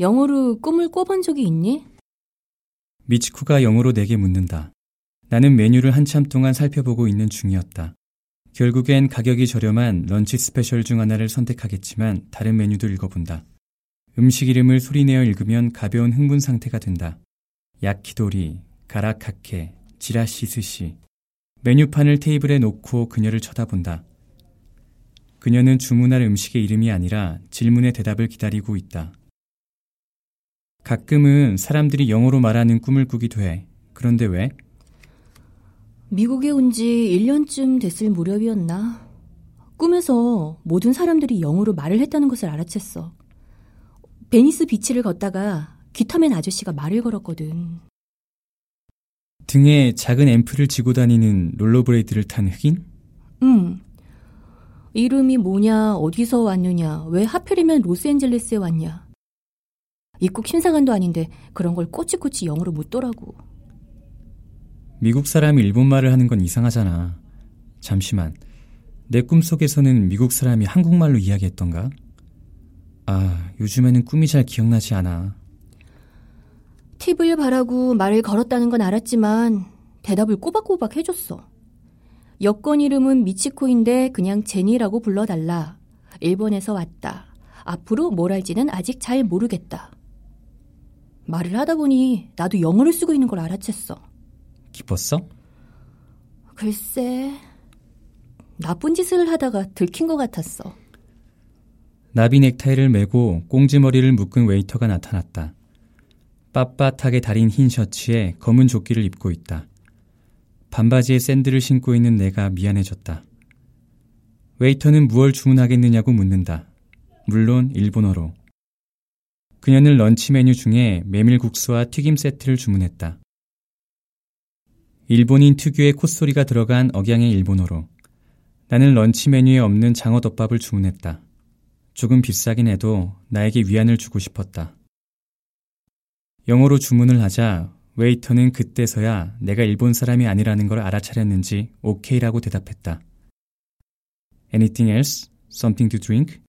영어로 꿈을 꿔본 적이 있니? 미치코가 영어로 내게 묻는다. 나는 메뉴를 한참 동안 살펴보고 있는 중이었다. 결국엔 가격이 저렴한 lunch special 중 하나를 선택하겠지만 다른 메뉴도 읽어본다. 음식 이름을 소리내어 읽으면 가벼운 흥분 상태가 된다. 야키도리, 가라아게, 지라시 스시. 메뉴판을 테이블에 놓고 그녀를 쳐다본다. 그녀는 주문할 음식의 이름이 아니라 질문의 대답을 기다리고 있다. 가끔은 사람들이 영어로 말하는 꿈을 꾸기도 해. 그런데 왜? 미국에 온 지 1년쯤 됐을 무렵이었나. 꿈에서 모든 사람들이 영어로 말을 했다는 것을 알아챘어. 베니스 비치를 걷다가 guitar man 아저씨가 말을 걸었거든. 등에 작은 앰프를 지고 다니는 롤러브레이드를 탄 흑인? 응. 이름이 뭐냐, 어디서 왔느냐, 왜 하필이면 로스앤젤레스에 왔냐. 입국 심사관도 아닌데 그런 걸 꼬치꼬치 영어로 묻더라고. 미국 사람이 일본말을 하는 건 이상하잖아. 잠시만. 내 꿈속에서는 미국 사람이 한국말로 이야기했던가? 아, 요즘에는 꿈이 잘 기억나지 않아. 팁을 바라고 말을 걸었다는 건 알았지만 대답을 꼬박꼬박 해줬어. 여권 이름은 미치코인데 그냥 제니라고 불러달라. 일본에서 왔다. 앞으로 뭘 할지는 아직 잘 모르겠다. 말을 하다 보니 나도 영어를 쓰고 있는 걸 알아챘어. 기뻤어? 글쎄, 나쁜 짓을 하다가 들킨 것 같았어. 나비 넥타이를 메고 꽁지머리를 묶은 웨이터가 나타났다. 빳빳하게 다린 흰 셔츠에 검은 조끼를 입고 있다. 반바지에 샌들을 신고 있는 내가 미안해졌다. 웨이터는 무얼 주문하겠느냐고 묻는다. 물론 일본어로. 그녀는 런치 메뉴 중에 메밀국수와 튀김 세트를 주문했다. 일본인 특유의 콧소리가 들어간 억양의 일본어로. 나는 런치 메뉴에 없는 장어덮밥을 주문했다. 조금 비싸긴 해도 나에게 위안을 주고 싶었다. 영어로 주문을 하자 웨이터는 그때서야 내가 일본 사람이 아니라는 걸 알아차렸는지 오케이라고 대답했다. Anything else? Something to drink?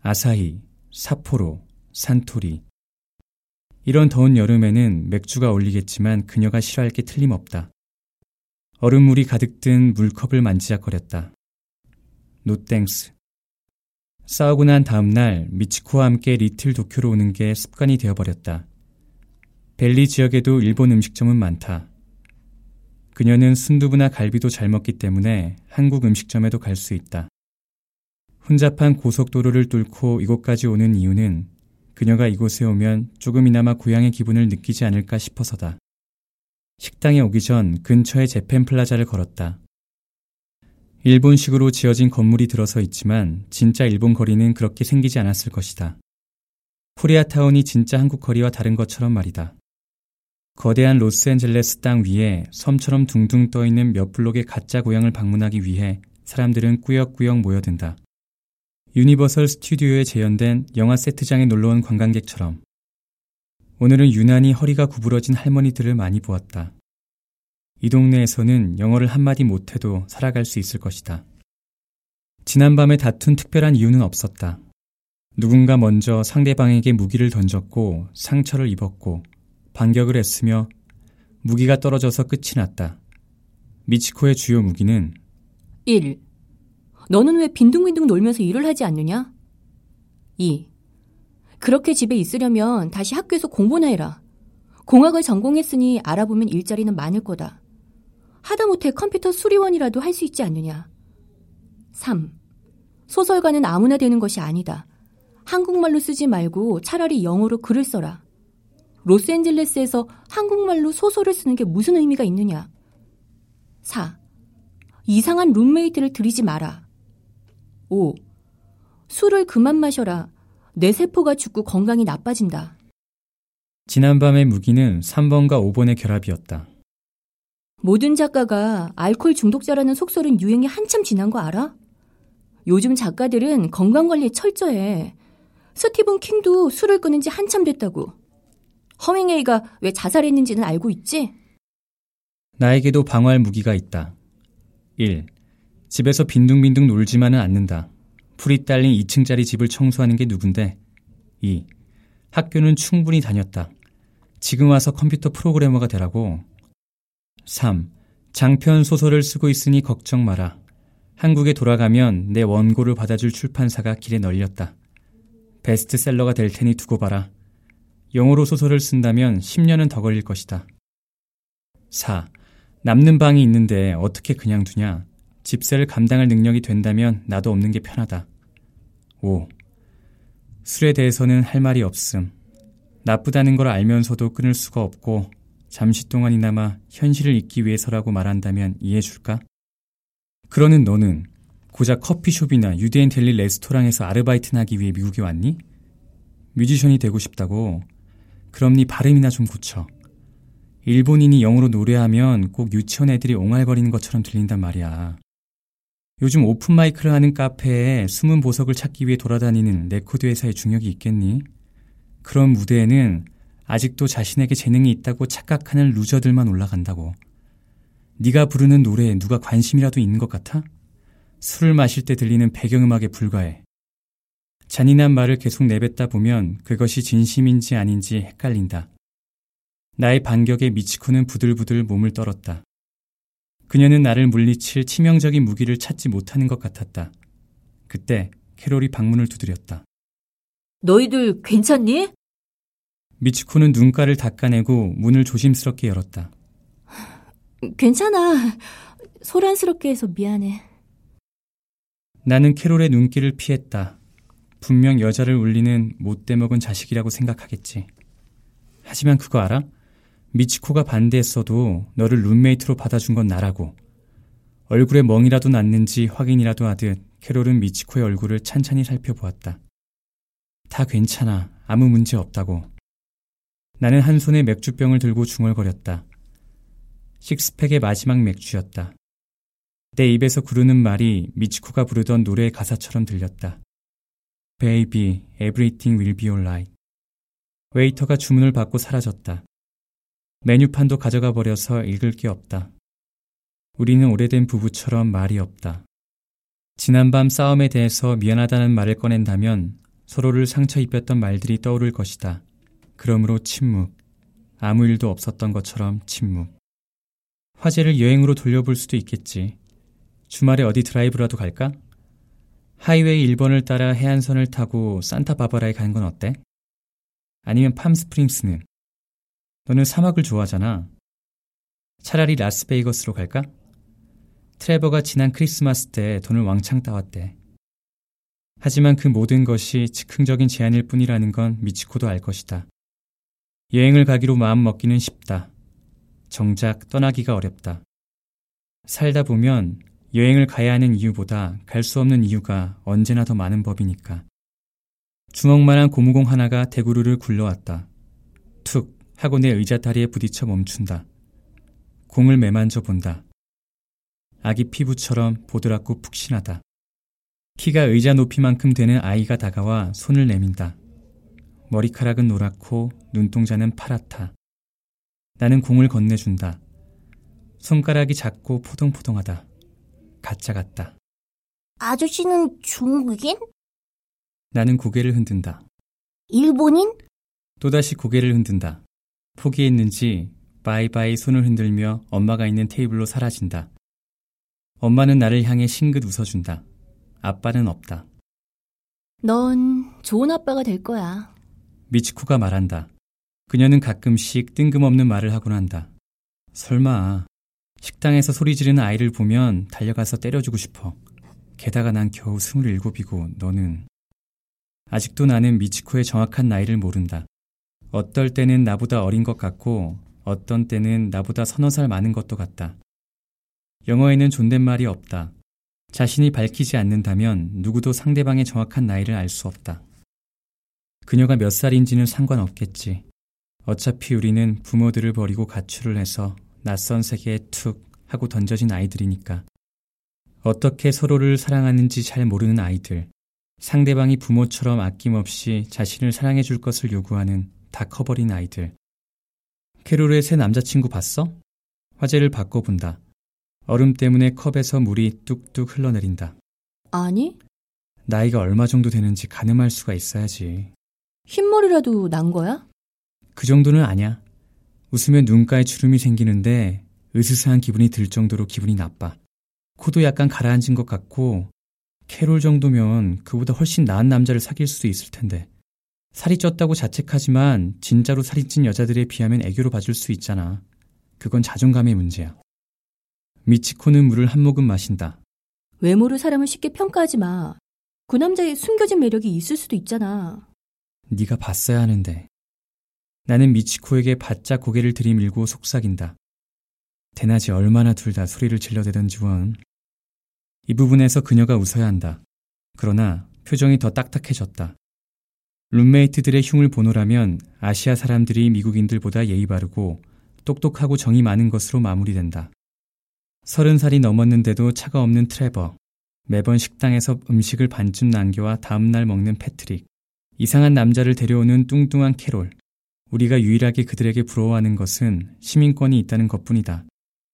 아사히, 사포로, 산토리. 이런 더운 여름에는 맥주가 어울리겠지만 그녀가 싫어할 게 틀림없다. 얼음물이 가득 든 물컵을 만지작거렸다. No thanks. 싸우고 난 다음날 미치코와 함께 리틀 도쿄로 오는 게 습관이 되어버렸다. 벨리 지역에도 일본 음식점은 많다. 그녀는 순두부나 갈비도 잘 먹기 때문에 한국 음식점에도 갈 수 있다. 혼잡한 고속도로를 뚫고 이곳까지 오는 이유는 그녀가 이곳에 오면 조금이나마 고향의 기분을 느끼지 않을까 싶어서다. 식당에 오기 전 근처의 재팬 플라자를 걸었다. 일본식으로 지어진 건물이 들어서 있지만 진짜 일본 거리는 그렇게 생기지 않았을 것이다. 코리아타운이 진짜 한국 거리와 다른 것처럼 말이다. 거대한 로스앤젤레스 땅 위에 섬처럼 둥둥 떠 있는 몇 블록의 가짜 고향을 방문하기 위해 사람들은 꾸역꾸역 모여든다. 유니버설 스튜디오에 재현된 영화 세트장에 놀러온 관광객처럼 오늘은 유난히 허리가 구부러진 할머니들을 많이 보았다. 이 동네에서는 영어를 한마디 못해도 살아갈 수 있을 것이다. 지난밤에 다툰 특별한 이유는 없었다. 누군가 먼저 상대방에게 무기를 던졌고 상처를 입었고 반격을 했으며 무기가 떨어져서 끝이 났다. 미치코의 주요 무기는 1. 너는 왜 빈둥빈둥 놀면서 일을 하지 않느냐? 2. 그렇게 집에 있으려면 다시 학교에서 공부나 해라. 공학을 전공했으니 알아보면 일자리는 많을 거다. 하다못해 컴퓨터 수리원이라도 할 수 있지 않느냐. 3. 소설가는 아무나 되는 것이 아니다. 한국말로 쓰지 말고 차라리 영어로 글을 써라. 로스앤젤레스에서 한국말로 소설을 쓰는 게 무슨 의미가 있느냐. 4. 이상한 룸메이트를 들이지 마라. 5. 술을 그만 마셔라. 내 세포가 죽고 건강이 나빠진다. 지난밤의 무기는 3번과 5번의 결합이었다. 모든 작가가 알코올 중독자라는 속설은 유행이 한참 지난 거 알아? 요즘 작가들은 건강관리에 철저해. 스티븐 킹도 술을 끊은 지 한참 됐다고. 허밍웨이가 왜 자살했는지는 알고 있지? 나에게도 방어할 무기가 있다. 1. 집에서 빈둥빈둥 놀지만은 않는다. 풀이 딸린 2층짜리 집을 청소하는 게 누군데? 2. 학교는 충분히 다녔다. 지금 와서 컴퓨터 프로그래머가 되라고. 3. 장편 소설을 쓰고 있으니 걱정 마라. 한국에 돌아가면 내 원고를 받아줄 출판사가 길에 널렸다. 베스트셀러가 될 테니 두고 봐라. 영어로 소설을 쓴다면 10년은 더 걸릴 것이다. 4. 남는 방이 있는데 어떻게 그냥 두냐? 집세를 감당할 능력이 된다면 나도 없는 게 편하다. 5. 술에 대해서는 할 말이 없음. 나쁘다는 걸 알면서도 끊을 수가 없고 잠시 동안이나마 현실을 잊기 위해서라고 말한다면 이해해 줄까? 그러는 너는 고작 커피숍이나 유대인 델리 레스토랑에서 아르바이트 하기 위해 미국에 왔니? 뮤지션이 되고 싶다고? 그럼 네 발음이나 좀 고쳐. 일본인이 영어로 노래하면 꼭 유치원 애들이 옹알거리는 것처럼 들린단 말이야. 요즘 open mic를 하는 카페에 숨은 보석을 찾기 위해 돌아다니는 레코드 회사의 중역이 있겠니? 그런 무대에는 아직도 자신에게 재능이 있다고 착각하는 루저들만 올라간다고. 네가 부르는 노래에 누가 관심이라도 있는 것 같아? 술을 마실 때 들리는 배경음악에 불과해. 잔인한 말을 계속 내뱉다 보면 그것이 진심인지 아닌지 헷갈린다. 나의 반격에 미치코는 부들부들 몸을 떨었다. 그녀는 나를 물리칠 치명적인 무기를 찾지 못하는 것 같았다. 그때 캐롤이 방문을 두드렸다. 너희들 괜찮니? 미치코는 눈가를 닦아내고 문을 조심스럽게 열었다. 괜찮아. 소란스럽게 해서 미안해. 나는 캐롤의 눈길을 피했다. 분명 여자를 울리는 못돼 먹은 자식이라고 생각하겠지. 하지만 그거 알아? 미치코가 반대했어도 너를 룸메이트로 받아준 건 나라고. 얼굴에 멍이라도 났는지 확인이라도 하듯 캐롤은 미치코의 얼굴을 찬찬히 살펴보았다. 다 괜찮아. 아무 문제 없다고. 나는 한 손에 맥주병을 들고 중얼거렸다. 식스팩의 마지막 맥주였다. 내 입에서 구르는 말이 미치코가 부르던 노래의 가사처럼 들렸다. Baby, everything will be alright. 웨이터가 주문을 받고 사라졌다. 메뉴판도 가져가 버려서 읽을 게 없다. 우리는 오래된 부부처럼 말이 없다. 지난밤 싸움에 대해서 미안하다는 말을 꺼낸다면 서로를 상처 입혔던 말들이 떠오를 것이다. 그러므로 침묵. 아무 일도 없었던 것처럼 침묵. 화제를 여행으로 돌려볼 수도 있겠지. 주말에 어디 드라이브라도 갈까? 하이웨이 1번을 따라 해안선을 타고 산타바바라에 가는 건 어때? 아니면 팜스프링스는? 너는 사막을 좋아하잖아. 차라리 라스베이거스로 갈까? 트레버가 지난 크리스마스 때 돈을 왕창 따왔대. 하지만 그 모든 것이 즉흥적인 제안일 뿐이라는 건 미치코도 알 것이다. 여행을 가기로 마음 먹기는 쉽다. 정작 떠나기가 어렵다. 살다 보면 여행을 가야 하는 이유보다 갈 수 없는 이유가 언제나 더 많은 법이니까. 주먹만한 고무공 하나가 대구르를 굴러왔다. 툭 하고 내 의자 다리에 부딪혀 멈춘다. 공을 매만져 본다. 아기 피부처럼 보드랍고 푹신하다. 키가 의자 높이만큼 되는 아이가 다가와 손을 내민다. 머리카락은 노랗고 눈동자는 파랗다. 나는 공을 건네준다. 손가락이 작고 포동포동하다. 가짜 같다. 아저씨는 중국인? 나는 고개를 흔든다. 일본인? 또다시 고개를 흔든다. 포기했는지 바이바이 손을 흔들며 엄마가 있는 테이블로 사라진다. 엄마는 나를 향해 싱긋 웃어준다. 아빠는 없다. 넌 좋은 아빠가 될 거야. 미치코가 말한다. 그녀는 가끔씩 뜬금없는 말을 하곤 한다. 설마 식당에서 소리 지르는 아이를 보면 달려가서 때려주고 싶어. 게다가 난 겨우 스물일곱이고 너는 아직도 나는 미치코의 정확한 나이를 모른다. 어떨 때는 나보다 어린 것 같고 어떤 때는 나보다 서너 살 많은 것도 같다. 영어에는 존댓말이 없다. 자신이 밝히지 않는다면 누구도 상대방의 정확한 나이를 알 수 없다. 그녀가 몇 살인지는 상관없겠지. 어차피 우리는 부모들을 버리고 가출을 해서 낯선 세계에 툭 하고 던져진 아이들이니까. 어떻게 서로를 사랑하는지 잘 모르는 아이들. 상대방이 부모처럼 아낌없이 자신을 사랑해 줄 것을 요구하는 다 커버린 아이들. 캐롤의 새 남자친구 봤어? 화제를 바꿔본다. 얼음 때문에 컵에서 물이 뚝뚝 흘러내린다. 아니? 나이가 얼마 정도 되는지 가늠할 수가 있어야지. 흰머리라도 난 거야? 그 정도는 아니야. 웃으면 눈가에 주름이 생기는데 으스스한 기분이 들 정도로 기분이 나빠. 코도 약간 가라앉은 것 같고 캐롤 정도면 그보다 훨씬 나은 남자를 사귈 수도 있을 텐데. 살이 쪘다고 자책하지만 진짜로 살이 찐 여자들에 비하면 애교로 봐줄 수 있잖아. 그건 자존감의 문제야. 미치코는 물을 한 모금 마신다. 외모로 사람을 쉽게 평가하지 마. 그 남자의 숨겨진 매력이 있을 수도 있잖아. 네가 봤어야 하는데. 나는 미치코에게 바짝 고개를 들이밀고 속삭인다. 대낮에 얼마나 둘 다 소리를 질러대던지 원. 이 부분에서 그녀가 웃어야 한다. 그러나 표정이 더 딱딱해졌다. 룸메이트들의 흉을 보노라면 아시아 사람들이 미국인들보다 예의 바르고 똑똑하고 정이 많은 것으로 마무리된다. 서른 살이 넘었는데도 차가 없는 트레버. 매번 식당에서 음식을 반쯤 남겨와 다음날 먹는 패트릭. 이상한 남자를 데려오는 뚱뚱한 캐롤. 우리가 유일하게 그들에게 부러워하는 것은 시민권이 있다는 것뿐이다.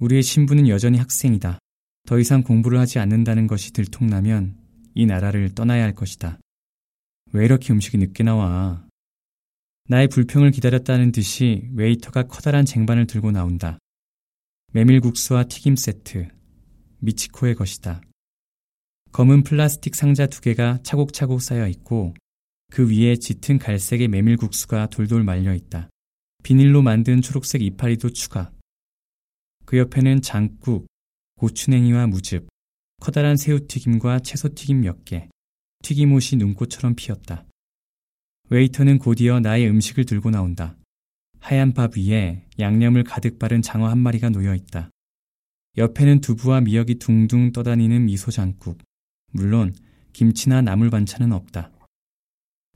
우리의 신분은 여전히 학생이다. 더 이상 공부를 하지 않는다는 것이 들통나면 이 나라를 떠나야 할 것이다. 왜 이렇게 음식이 늦게 나와? 나의 불평을 기다렸다는 듯이 웨이터가 커다란 쟁반을 들고 나온다. 메밀국수와 튀김 세트. 미치코의 것이다. 검은 플라스틱 상자 두 개가 차곡차곡 쌓여 있고 그 위에 짙은 갈색의 메밀국수가 돌돌 말려 있다. 비닐로 만든 초록색 이파리도 추가. 그 옆에는 장국, 고추냉이와 무즙, 커다란 새우튀김과 채소튀김 몇 개, 튀김옷이 눈꽃처럼 피었다. 웨이터는 곧이어 나의 음식을 들고 나온다. 하얀 밥 위에 양념을 가득 바른 장어 한 마리가 놓여 있다. 옆에는 두부와 미역이 둥둥 떠다니는 미소 장국. 물론 김치나 나물 반찬은 없다.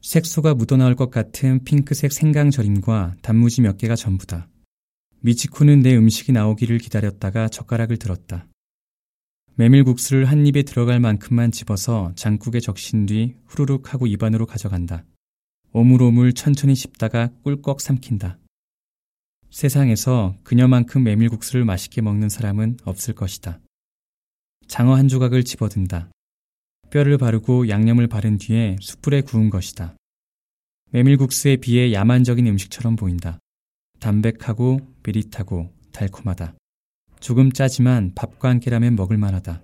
색소가 묻어나올 것 같은 핑크색 생강 절임과 단무지 몇 개가 전부다. 미치코는 내 음식이 나오기를 기다렸다가 젓가락을 들었다. 메밀국수를 한 입에 들어갈 만큼만 집어서 장국에 적신 뒤 후루룩 하고 입안으로 가져간다. 오물오물 천천히 씹다가 꿀꺽 삼킨다. 세상에서 그녀만큼 메밀국수를 맛있게 먹는 사람은 없을 것이다. 장어 한 조각을 집어든다. 뼈를 바르고 양념을 바른 뒤에 숯불에 구운 것이다. 메밀국수에 비해 야만적인 음식처럼 보인다. 담백하고 비릿하고 달콤하다. 조금 짜지만 밥과 함께라면 먹을 만하다.